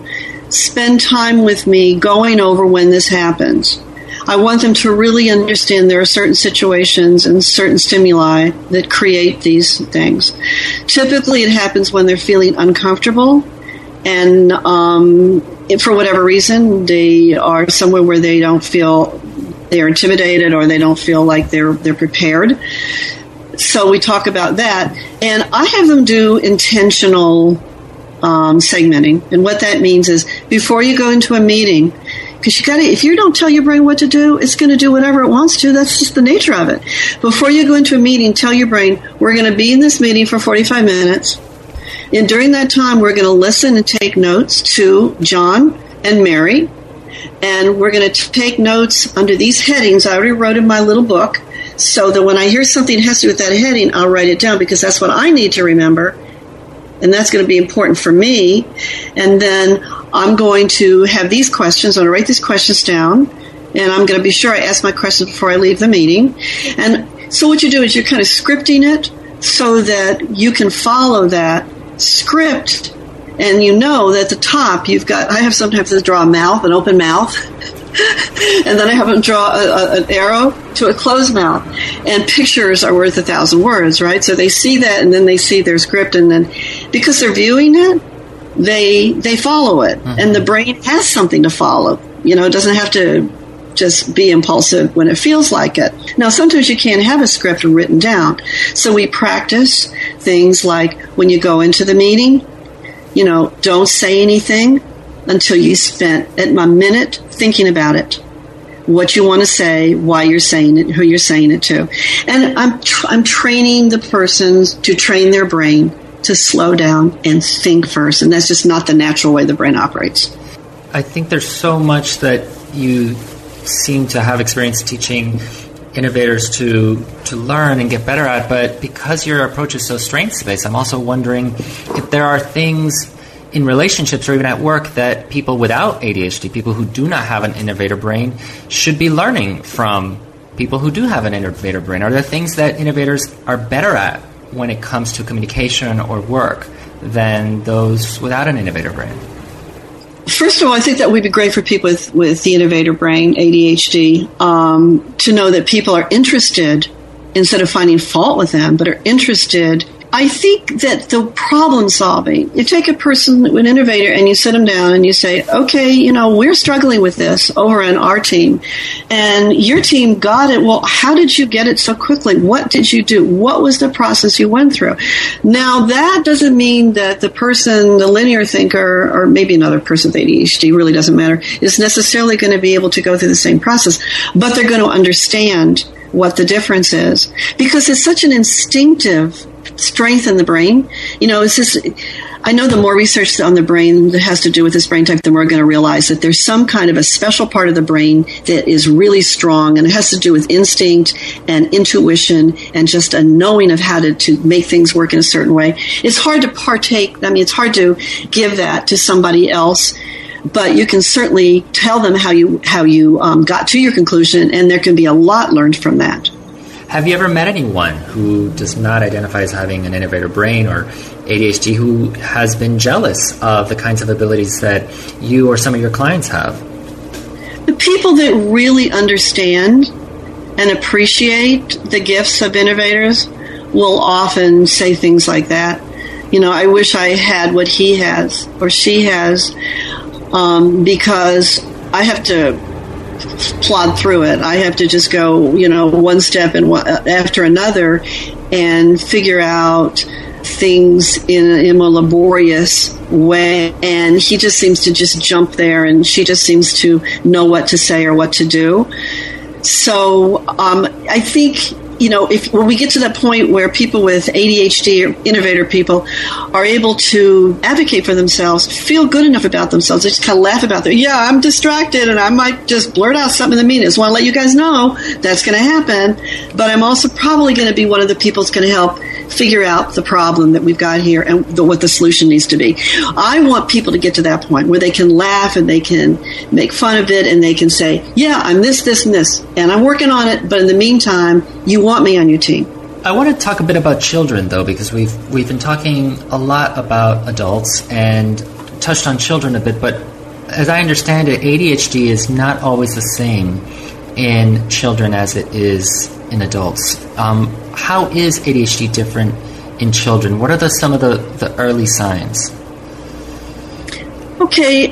spend time with me going over when this happens. I want them to really understand there are certain situations and certain stimuli that create these things. Typically, it happens when they're feeling uncomfortable and um, for whatever reason, they are somewhere where they don't feel they're intimidated or they don't feel like they're they're prepared. So we talk about that, and I have them do intentional um, segmenting, and what that means is before you go into a meeting, because you got to, if you don't tell your brain what to do, it's going to do whatever it wants to. That's just the nature of it. Before you go into a meeting, tell your brain, we're going to be in this meeting for 45 minutes. And during that time, we're going to listen and take notes to John and Mary. And we're going to take notes under these headings I already wrote in my little book so that when I hear something has to do with that heading, I'll write it down because that's what I need to remember. And that's going to be important for me. And then I'm going to have these questions. I'm going to write these questions down, and I'm going to be sure I ask my questions before I leave the meeting. And so what you do is you're kind of scripting it so that you can follow that script and you know that at the top you've got i have sometimes to draw a mouth an open mouth and then i have them draw a, a, an arrow to a closed mouth and pictures are worth a thousand words right so they see that and then they see their script and then because they're viewing it they they follow it, mm-hmm. and the brain has something to follow. You know, it doesn't have to just be impulsive when it feels like it. Now, sometimes you can't have a script written down, so we practice things like when you go into the meeting, you know, don't say anything until you spent a minute thinking about it what you want to say, why you're saying it, who you're saying it to. And I'm, I'm training the persons to train their brain to slow down and think first. And that's just not the natural way the brain operates. I think there's so much that you seem to have experience teaching innovators to to learn and get better at, but because your approach is so strengths based, I'm also wondering if there are things in relationships or even at work that people without ADHD, people who do not have an innovator brain, should be learning from people who do have an innovator brain. Are there things that innovators are better at when it comes to communication or work than those without an innovator brain? First of all, I think that would be great for people with, with the innovator brain, ADHD, um, to know that people are interested instead of finding fault with them, but are interested I think that the problem solving, you take a person, an innovator, and you sit them down and you say, okay, you know, we're struggling with this over on our team, and your team got it. Well, how did you get it so quickly? What did you do? What was the process you went through? Now, that doesn't mean that the person, the linear thinker, or maybe another person with ADHD, really doesn't matter, is necessarily going to be able to go through the same process, but they're going to understand what the difference is because it's such an instinctive strength in the brain. You know, it's just, I know the more research on the brain that has to do with this brain type, the more we're going to realize that there's some kind of a special part of the brain that is really strong and it has to do with instinct and intuition and just a knowing of how to, to make things work in a certain way. It's hard to partake, I mean, it's hard to give that to somebody else but you can certainly tell them how you how you um, got to your conclusion, and there can be a lot learned from that. Have you ever met anyone who does not identify as having an innovator brain or ADHD who has been jealous of the kinds of abilities that you or some of your clients have? The people that really understand and appreciate the gifts of innovators will often say things like that. You know, I wish I had what he has or she has um, because I have to plod through it. I have to just go, you know, one step and one, after another and figure out things in, in a laborious way. And he just seems to just jump there and she just seems to know what to say or what to do. So um, I think you know, if when we get to that point where people with ADHD or innovator people are able to advocate for themselves, feel good enough about themselves, they just kind of laugh about it. Yeah, I'm distracted, and I might just blurt out something in the meanest. Want to let you guys know that's going to happen, but I'm also probably going to be one of the people that's going to help figure out the problem that we've got here and the, what the solution needs to be. I want people to get to that point where they can laugh and they can make fun of it and they can say, "Yeah, I'm this, this, and this, and I'm working on it." But in the meantime, you want me on your team. I want to talk a bit about children, though, because we've we've been talking a lot about adults and touched on children a bit. But as I understand it, ADHD is not always the same in children as it is in adults. Um, how is ADHD different in children? What are the, some of the, the early signs? Okay,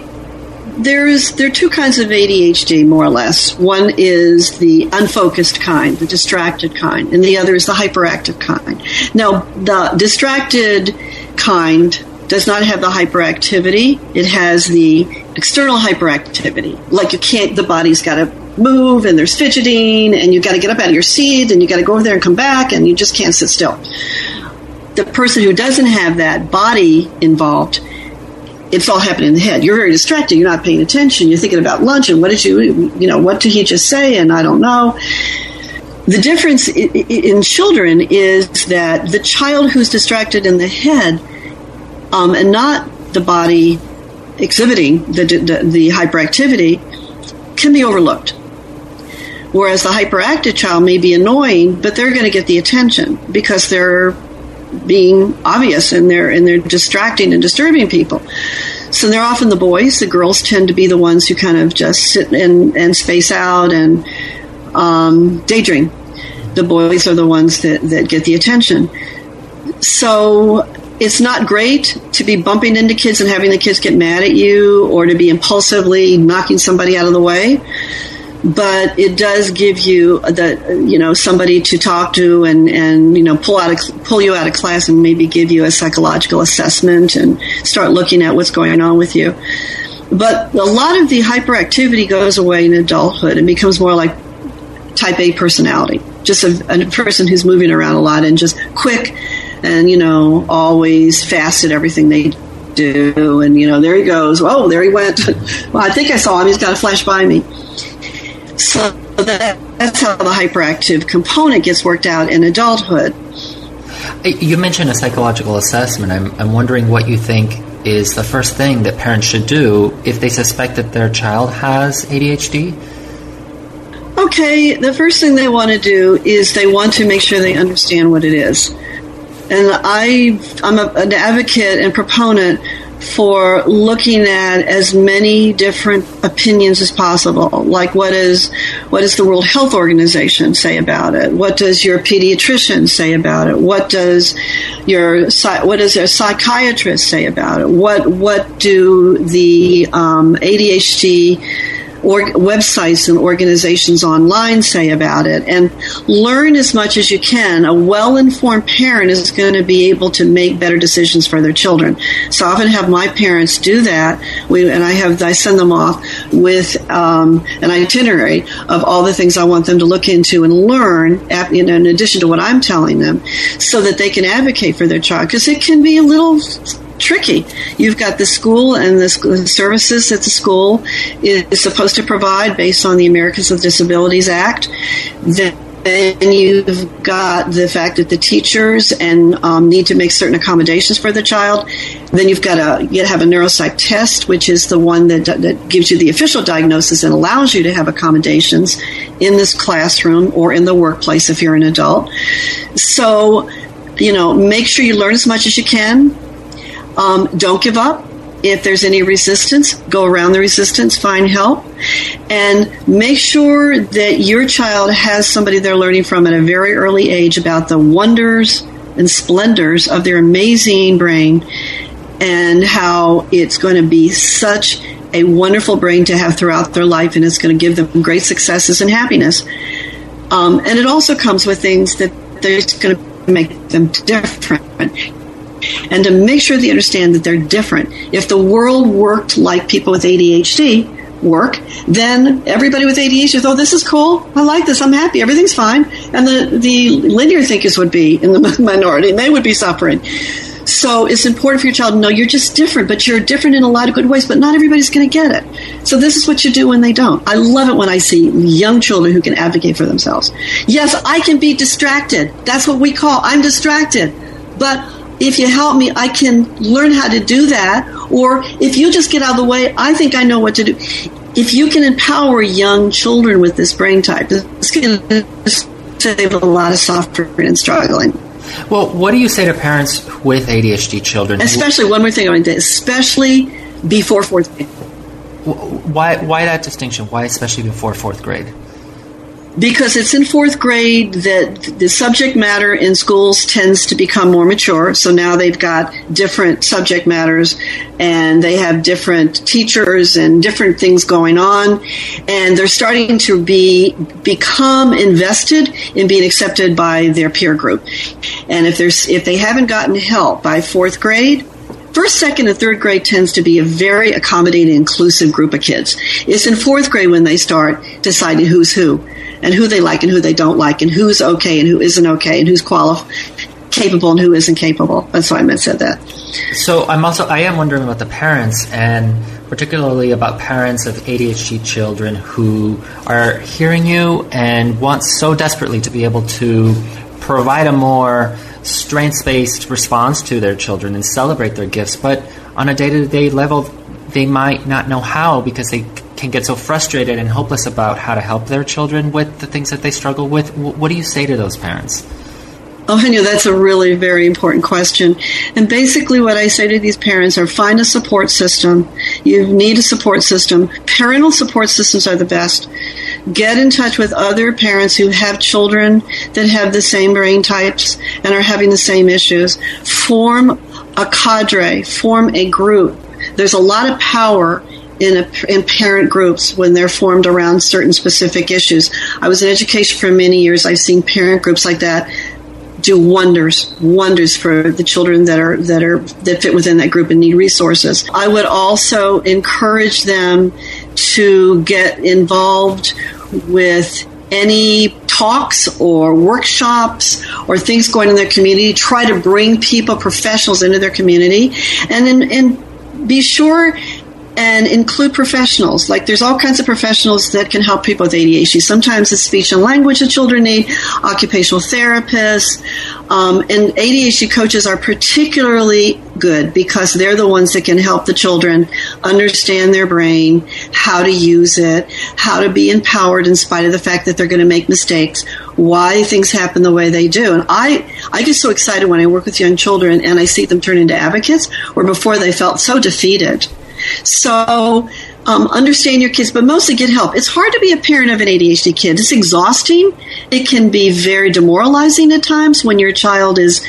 there's there are two kinds of ADHD, more or less. One is the unfocused kind, the distracted kind, and the other is the hyperactive kind. Now, the distracted kind does not have the hyperactivity. It has the external hyperactivity. Like you can't, the body's got to move and there's fidgeting and you've got to get up out of your seat and you've got to go over there and come back and you just can't sit still. The person who doesn't have that body involved, it's all happening in the head. You're very distracted. You're not paying attention. You're thinking about lunch and what did you, you know, what did he just say? And I don't know. The difference in children is that the child who's distracted in the head um, and not the body exhibiting the, the, the hyperactivity can be overlooked. Whereas the hyperactive child may be annoying, but they're going to get the attention because they're being obvious and they're and they're distracting and disturbing people. So they're often the boys. The girls tend to be the ones who kind of just sit and, and space out and um, daydream. The boys are the ones that, that get the attention. So it's not great to be bumping into kids and having the kids get mad at you or to be impulsively knocking somebody out of the way but it does give you the you know somebody to talk to and and you know pull out a, pull you out of class and maybe give you a psychological assessment and start looking at what's going on with you. But a lot of the hyperactivity goes away in adulthood. And becomes more like type A personality. Just a, a person who's moving around a lot and just quick and you know always fast at everything they do. And you know there he goes. Oh there he went. Well i think i saw him. He's got to flash by me so that, that's how the hyperactive component gets worked out in adulthood. You mentioned a psychological assessment. I'm, I'm wondering what you think is the first thing that parents should do if they suspect that their child has adhd okay the first thing they want to do is they want to make sure they understand what it is. And I, I'm a, an advocate and proponent for looking at as many different opinions as possible. Like what is what does the World Health Organization say about it? What does your pediatrician say about it? What does your what does your psychiatrist say about it? What what do the um, ADHD or websites and organizations online say about it and learn as much as you can. A well informed parent is going to be able to make better decisions for their children. So I often have my parents do that. We, and I have, I send them off with um, an itinerary of all the things I want them to look into and learn, you know, in addition to what I'm telling them, so that they can advocate for their child. Because it can be a little tricky. You've got the school and the services that the school is supposed to provide based on the Americans with Disabilities Act. Then you've got the fact that the teachers and um, need to make certain accommodations for the child. Then you've got to have a neuropsych test, which is the one that, that gives you the official diagnosis and allows you to have accommodations in this classroom or in the workplace if you're an adult. So, you know, make sure you learn as much as you can um, don't give up. If there's any resistance, go around the resistance, find help, and make sure that your child has somebody they're learning from at a very early age about the wonders and splendors of their amazing brain and how it's going to be such a wonderful brain to have throughout their life and it's going to give them great successes and happiness. Um, and it also comes with things that they're going to make them different and to make sure they understand that they're different. If the world worked like people with ADHD work, then everybody with ADHD, oh, this is cool. I like this. I'm happy. Everything's fine. And the, the linear thinkers would be in the minority and they would be suffering. So it's important for your child to know you're just different, but you're different in a lot of good ways, but not everybody's going to get it. So this is what you do when they don't. I love it when I see young children who can advocate for themselves. Yes, I can be distracted. That's what we call I'm distracted. But if you help me, I can learn how to do that. Or if you just get out of the way, I think I know what to do. If you can empower young children with this brain type, it's going to save a lot of suffering and struggling. Well, what do you say to parents with ADHD children? Especially, one more thing I want to say, especially before fourth grade. Why, why that distinction? Why especially before fourth grade? Because it's in fourth grade that the subject matter in schools tends to become more mature. So now they've got different subject matters and they have different teachers and different things going on. And they're starting to be, become invested in being accepted by their peer group. And if there's, if they haven't gotten help by fourth grade, First, second, and third grade tends to be a very accommodating, inclusive group of kids. It's in fourth grade when they start deciding who's who and who they like and who they don't like and who's okay and who isn't okay and who's qualified capable and who isn't capable. That's why I meant said that. So I'm also I am wondering about the parents and particularly about parents of ADHD children who are hearing you and want so desperately to be able to provide a more strengths-based response to their children and celebrate their gifts, but on a day-to-day level they might not know how because they can get so frustrated and hopeless about how to help their children with the things that they struggle with. What do you say to those parents? Oh, Henya, that's a really very important question. And basically, what I say to these parents are find a support system. You need a support system. Parental support systems are the best. Get in touch with other parents who have children that have the same brain types and are having the same issues. Form a cadre, form a group. There's a lot of power in, a, in parent groups when they're formed around certain specific issues. I was in education for many years. I've seen parent groups like that do wonders, wonders for the children that are that are that fit within that group and need resources. I would also encourage them to get involved with any talks or workshops or things going in their community. Try to bring people, professionals into their community, and then and be sure and include professionals. Like there's all kinds of professionals that can help people with ADHD. Sometimes it's speech and language that children need, occupational therapists, um, and ADHD coaches are particularly good because they're the ones that can help the children understand their brain, how to use it, how to be empowered in spite of the fact that they're going to make mistakes, why things happen the way they do. And I, I get so excited when I work with young children and I see them turn into advocates where before they felt so defeated. So, um, understand your kids, but mostly get help. It's hard to be a parent of an ADHD kid. It's exhausting. It can be very demoralizing at times when your child is,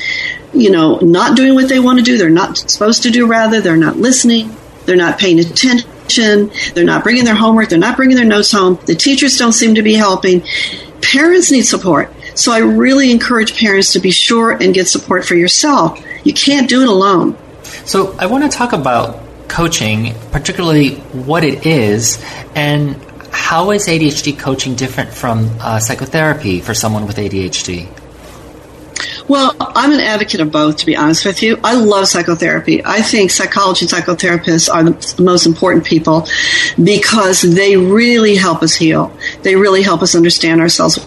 you know, not doing what they want to do. They're not supposed to do, rather. They're not listening. They're not paying attention. They're not bringing their homework. They're not bringing their notes home. The teachers don't seem to be helping. Parents need support. So I really encourage parents to be sure and get support for yourself. You can't do it alone. So I want to talk about coaching, particularly what it is, and how is ADHD coaching different from uh, psychotherapy for someone with ADHD? Well, I'm an advocate of both, to be honest with you. I love psychotherapy. I think psychology and psychotherapists are the most important people because they really help us heal. They really help us understand ourselves,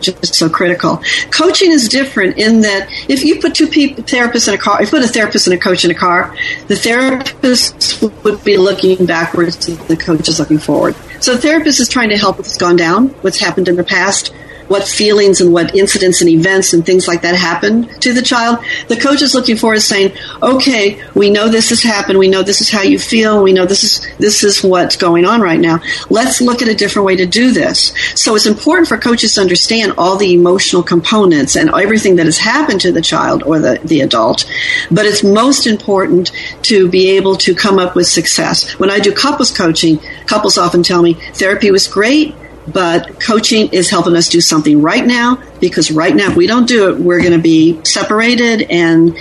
just so critical. Coaching is different in that if you put two people, therapists in a car, if you put a therapist and a coach in a car, the therapist would be looking backwards and the coach is looking forward. So the therapist is trying to help what's gone down, what's happened in the past, what feelings and what incidents and events and things like that happen to the child. The coach is looking for is saying, okay, we know this has happened. We know this is how you feel. We know this is, this is what's going on right now. Let's look at a different way to do this. So it's important for coaches to understand all the emotional components and everything that has happened to the child or the, the adult. But it's most important to be able to come up with success. When I do couples coaching, couples often tell me therapy was great but coaching is helping us do something right now because right now if we don't do it we're going to be separated and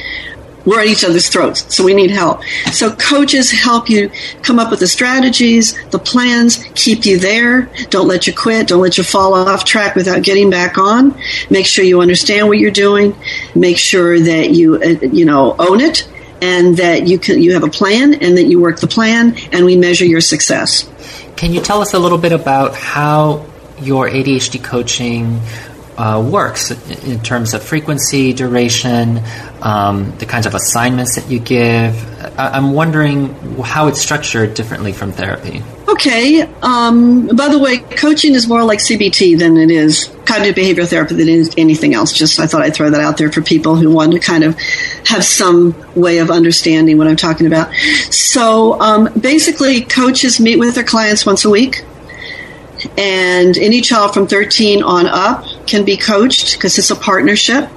we're at each other's throats. So we need help. So coaches help you come up with the strategies the plans keep you there. Don't let you quit. Don't let you fall off track without getting back on. Make sure you understand what you're doing. Make sure that you uh, you know own it and that you can you have a plan and that you work the plan and we measure your success can you tell us a little bit about how your ADHD coaching uh, works in terms of frequency, duration, um, the kinds of assignments that you give? I- am wondering how it's structured differently from therapy. Okay. Um, by the way, coaching is more like CBT than it is cognitive behavioral therapy than is anything else. Just I thought I'd throw that out there for people who want to kind of have some way of understanding what I'm talking about. So um, basically, coaches meet with their clients once a week. And any child from 13 on up can be coached because it's a partnership.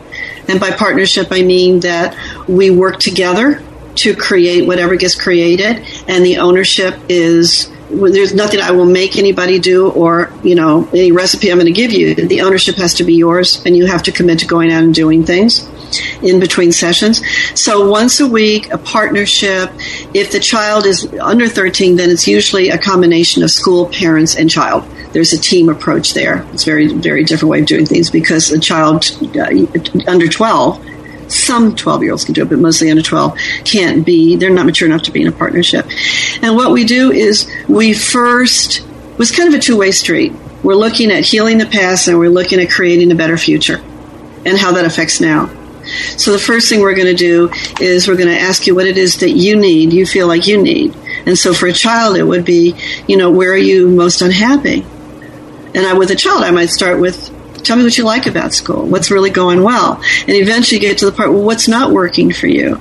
And by partnership, I mean that we work together to create whatever gets created, and the ownership is there's nothing I will make anybody do or, you know, any recipe I'm going to give you. The ownership has to be yours and you have to commit to going out and doing things in between sessions. So once a week, a partnership. If the child is under 13, then it's usually a combination of school, parents, and child. There's a team approach there. It's very, very different way of doing things because a child uh, under 12 some 12 year olds can do it, but mostly under 12 can't be, they're not mature enough to be in a partnership. And what we do is we first, was kind of a two way street. We're looking at healing the past and we're looking at creating a better future and how that affects now. So the first thing we're going to do is we're going to ask you what it is that you need, you feel like you need. And so for a child, it would be, you know, where are you most unhappy? And I, with a child, I might start with Tell me what you like about school. What's really going well? And eventually get to the part, well, what's not working for you?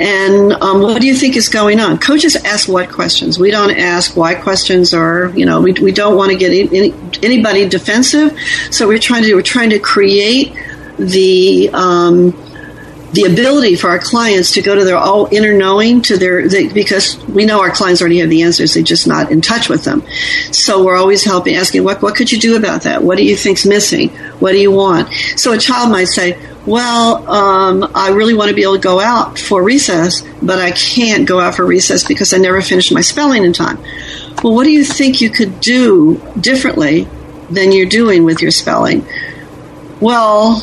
And um, what do you think is going on? Coaches ask what questions. We don't ask why questions or, you know, we, we don't want to get any, anybody defensive. So we're trying to, we're trying to create the, um, the ability for our clients to go to their all inner knowing to their they, because we know our clients already have the answers. They're just not in touch with them. So we're always helping asking what what could you do about that? What do you think's missing? What do you want? So a child might say well um, i really want to be able to go out for recess but i can't go out for recess because i never finished my spelling in time. Well what do you think you could do differently than you're doing with your spelling? Well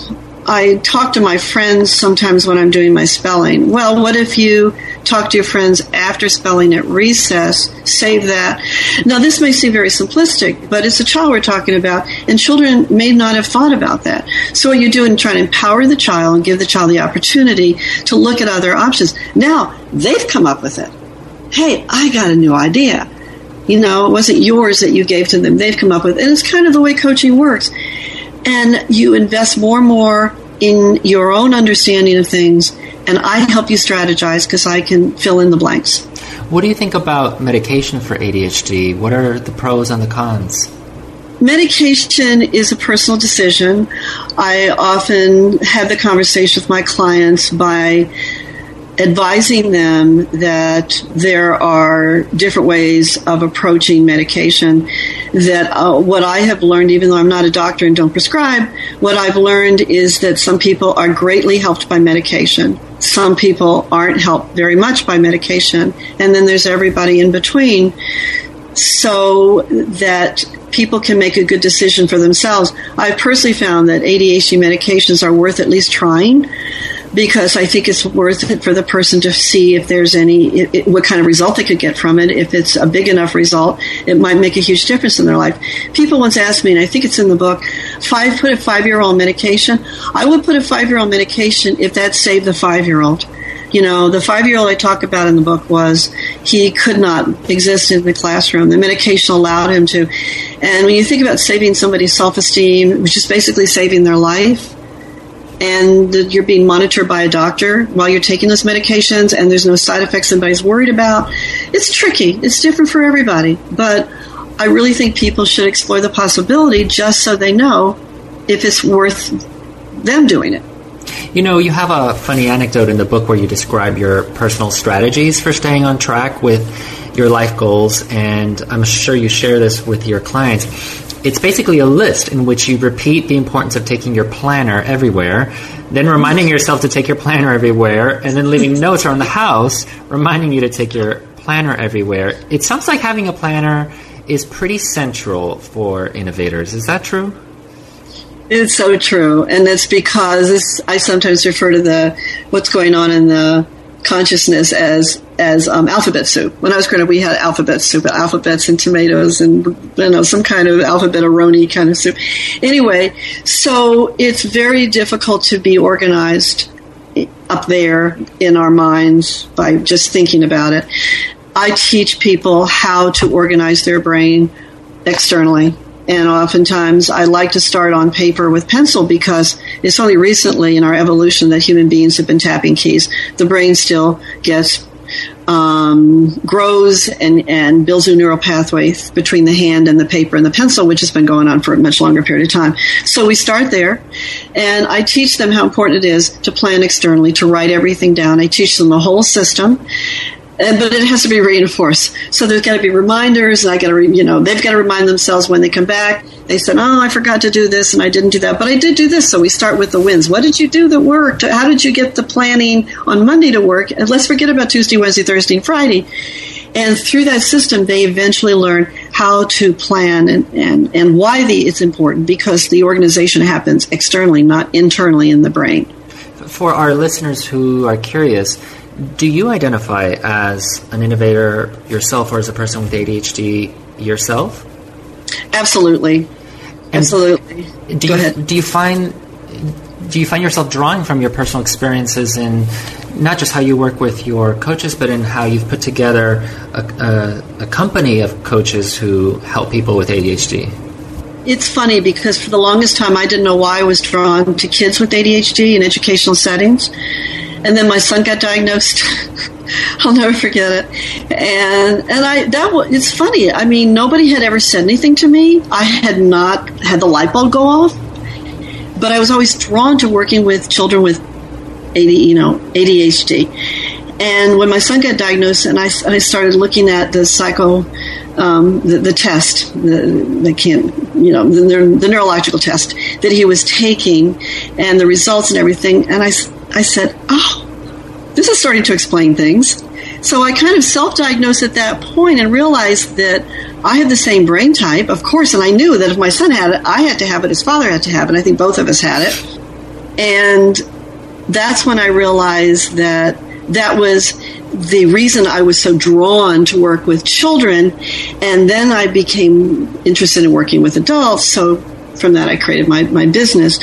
I talk to my friends sometimes when I'm doing my spelling. Well, what if you talk to your friends after spelling at recess, save that. Now, this may seem very simplistic, but it's a child we're talking about, and children may not have thought about that. So, what you do in trying to empower the child and give the child the opportunity to look at other options. Now, they've come up with it. Hey, I got a new idea. You know, it wasn't yours that you gave to them. They've come up with, and it's kind of the way coaching works. And you invest more and more in your own understanding of things, and I help you strategize because I can fill in the blanks. What do you think about medication for ADHD? What are the pros and the cons? Medication is a personal decision. I often have the conversation with my clients by advising them that there are different ways of approaching medication. That uh, what I have learned, even though I'm not a doctor and don't prescribe, what I've learned is that some people are greatly helped by medication. Some people aren't helped very much by medication. And then there's everybody in between. So that people can make a good decision for themselves. I've personally found that ADHD medications are worth at least trying because I think it's worth it for the person to see if there's any, it, it, what kind of result they could get from it. If it's a big enough result, it might make a huge difference in their life. People once asked me, and I think it's in the book, five put a five year old medication. I would put a five year old medication if that saved the five year old. You know, the five year old I talk about in the book was he could not exist in the classroom. The medication allowed him to. And when you think about saving somebody's self esteem, which is basically saving their life, and you're being monitored by a doctor while you're taking those medications and there's no side effects anybody's worried about. It's tricky. It's different for everybody. But I really think people should explore the possibility just so they know if it's worth them doing it. You know, you have a funny anecdote in the book where you describe your personal strategies for staying on track with your life goals, and I'm sure you share this with your clients. It's basically a list in which you repeat the importance of taking your planner everywhere, then reminding yourself to take your planner everywhere, and then leaving notes around the house reminding you to take your planner everywhere. It sounds like having a planner is pretty central for innovators. Is that true? It's so true, and it's because I sometimes refer to the what's going on in the consciousness as as um, alphabet soup. When I was growing up, we had alphabet soup, alphabets and tomatoes, and you know some kind of alphabet aroni kind of soup. Anyway, so it's very difficult to be organized up there in our minds by just thinking about it. I teach people how to organize their brain externally and oftentimes I like to start on paper with pencil because it's only recently in our evolution that human beings have been tapping keys. The brain still gets um, grows and, and builds a neural pathway between the hand and the paper and the pencil, which has been going on for a much longer period of time. So we start there, and I teach them how important it is to plan externally, to write everything down. I teach them the whole system, uh, but it has to be reinforced. So there's got to be reminders, and I got to, re- you know, they've got to remind themselves when they come back. They said, "Oh, I forgot to do this, and I didn't do that, but I did do this." So we start with the wins. What did you do that worked? How did you get the planning on Monday to work? And let's forget about Tuesday, Wednesday, Thursday, and Friday. And through that system, they eventually learn how to plan and, and, and why the, it's important because the organization happens externally, not internally in the brain. For our listeners who are curious, do you identify as an innovator yourself or as a person with ADHD yourself? Absolutely. And Absolutely. Do Go you, ahead. Do you find do you find yourself drawing from your personal experiences in not just how you work with your coaches, but in how you've put together a, a, a company of coaches who help people with ADHD? It's funny because for the longest time I didn't know why I was drawn to kids with ADHD in educational settings and then my son got diagnosed. I'll never forget it. And and I that it's funny. I mean, nobody had ever said anything to me. I had not had the light bulb go off, but I was always drawn to working with children with AD, you know, ADHD. And when my son got diagnosed, and I, I started looking at the psycho, um, the, the, test, the, they can't, you know, the, the neurological test that he was taking, and the results and everything, and I I said, oh, this is starting to explain things. So I kind of self diagnosed at that point and realized that I had the same brain type, of course, and I knew that if my son had it, I had to have it, his father had to have it. I think both of us had it. And that's when I realized that that was the reason I was so drawn to work with children. And then I became interested in working with adults. So from that, I created my, my business.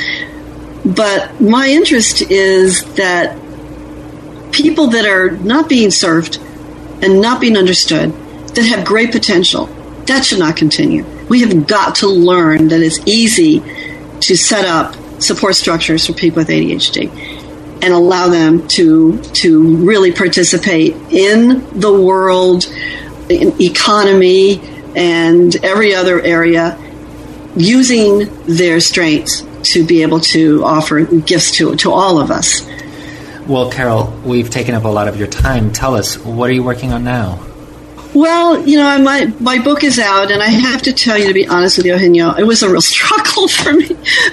But my interest is that people that are not being served and not being understood, that have great potential, that should not continue. We have got to learn that it's easy to set up support structures for people with ADHD and allow them to to really participate in the world in economy and every other area using their strengths to be able to offer gifts to to all of us. Well, Carol, we've taken up a lot of your time. Tell us, what are you working on now? Well, you know, my my book is out, and I have to tell you, to be honest with you, Eugenio, it was a real struggle for me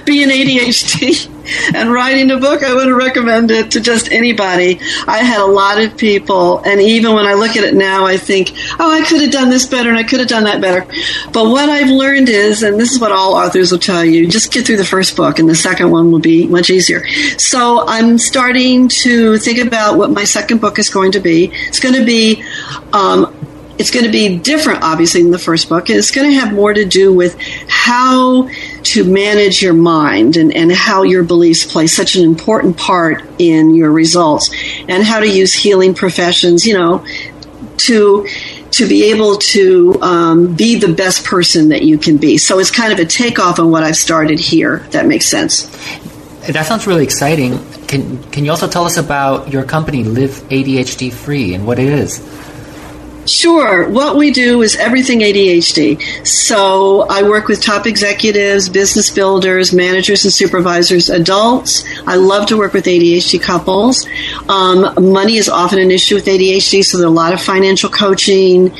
being ADHD and writing a book. I wouldn't recommend it to just anybody. I had a lot of people, and even when I look at it now, I think, oh, I could have done this better, and I could have done that better. But what I've learned is, and this is what all authors will tell you, just get through the first book, and the second one will be much easier. So I'm starting to think about what my second book is going to be. It's going to be um, it's going to be different, obviously, than the first book. It's going to have more to do with how to manage your mind and, and how your beliefs play such an important part in your results and how to use healing professions, you know, to to be able to um, be the best person that you can be. So it's kind of a takeoff on what I've started here. That makes sense. That sounds really exciting. Can can you also tell us about your company, Live ADHD Free, and what it is? Sure. What we do is everything ADHD. So I work with top executives, business builders, managers and supervisors, adults. I love to work with ADHD couples. Um, money is often an issue with ADHD, so there are a lot of financial coaching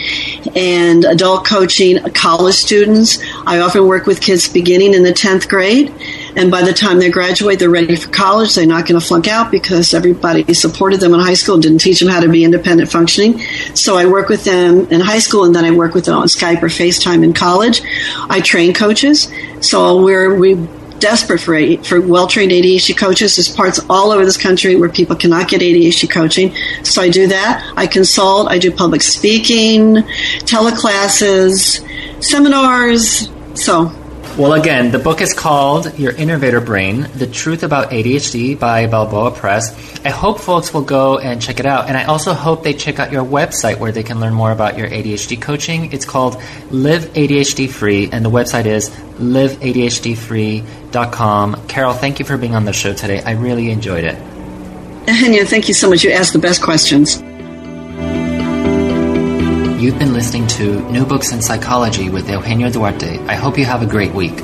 and adult coaching. College students. I often work with kids beginning in the 10th grade and by the time they graduate, they're ready for college. They're not going to flunk out because everybody supported them in high school, didn't teach them how to be independent functioning. So I work with them in high school, and then I work with them on Skype or FaceTime in college. I train coaches, so we're we desperate for for well trained ADHD coaches. There's parts all over this country where people cannot get ADHD coaching, so I do that. I consult. I do public speaking, teleclasses, seminars. So well, again, the book is called Your Innovator Brain The Truth About ADHD by Balboa Press. I hope folks will go and check it out. And I also hope they check out your website where they can learn more about your ADHD coaching. It's called Live ADHD Free, and the website is liveadhdfree.com. Carol, thank you for being on the show today. I really enjoyed it. Anya, thank you so much. You asked the best questions. You've been listening to New Books in Psychology with Eugenio Duarte. I hope you have a great week.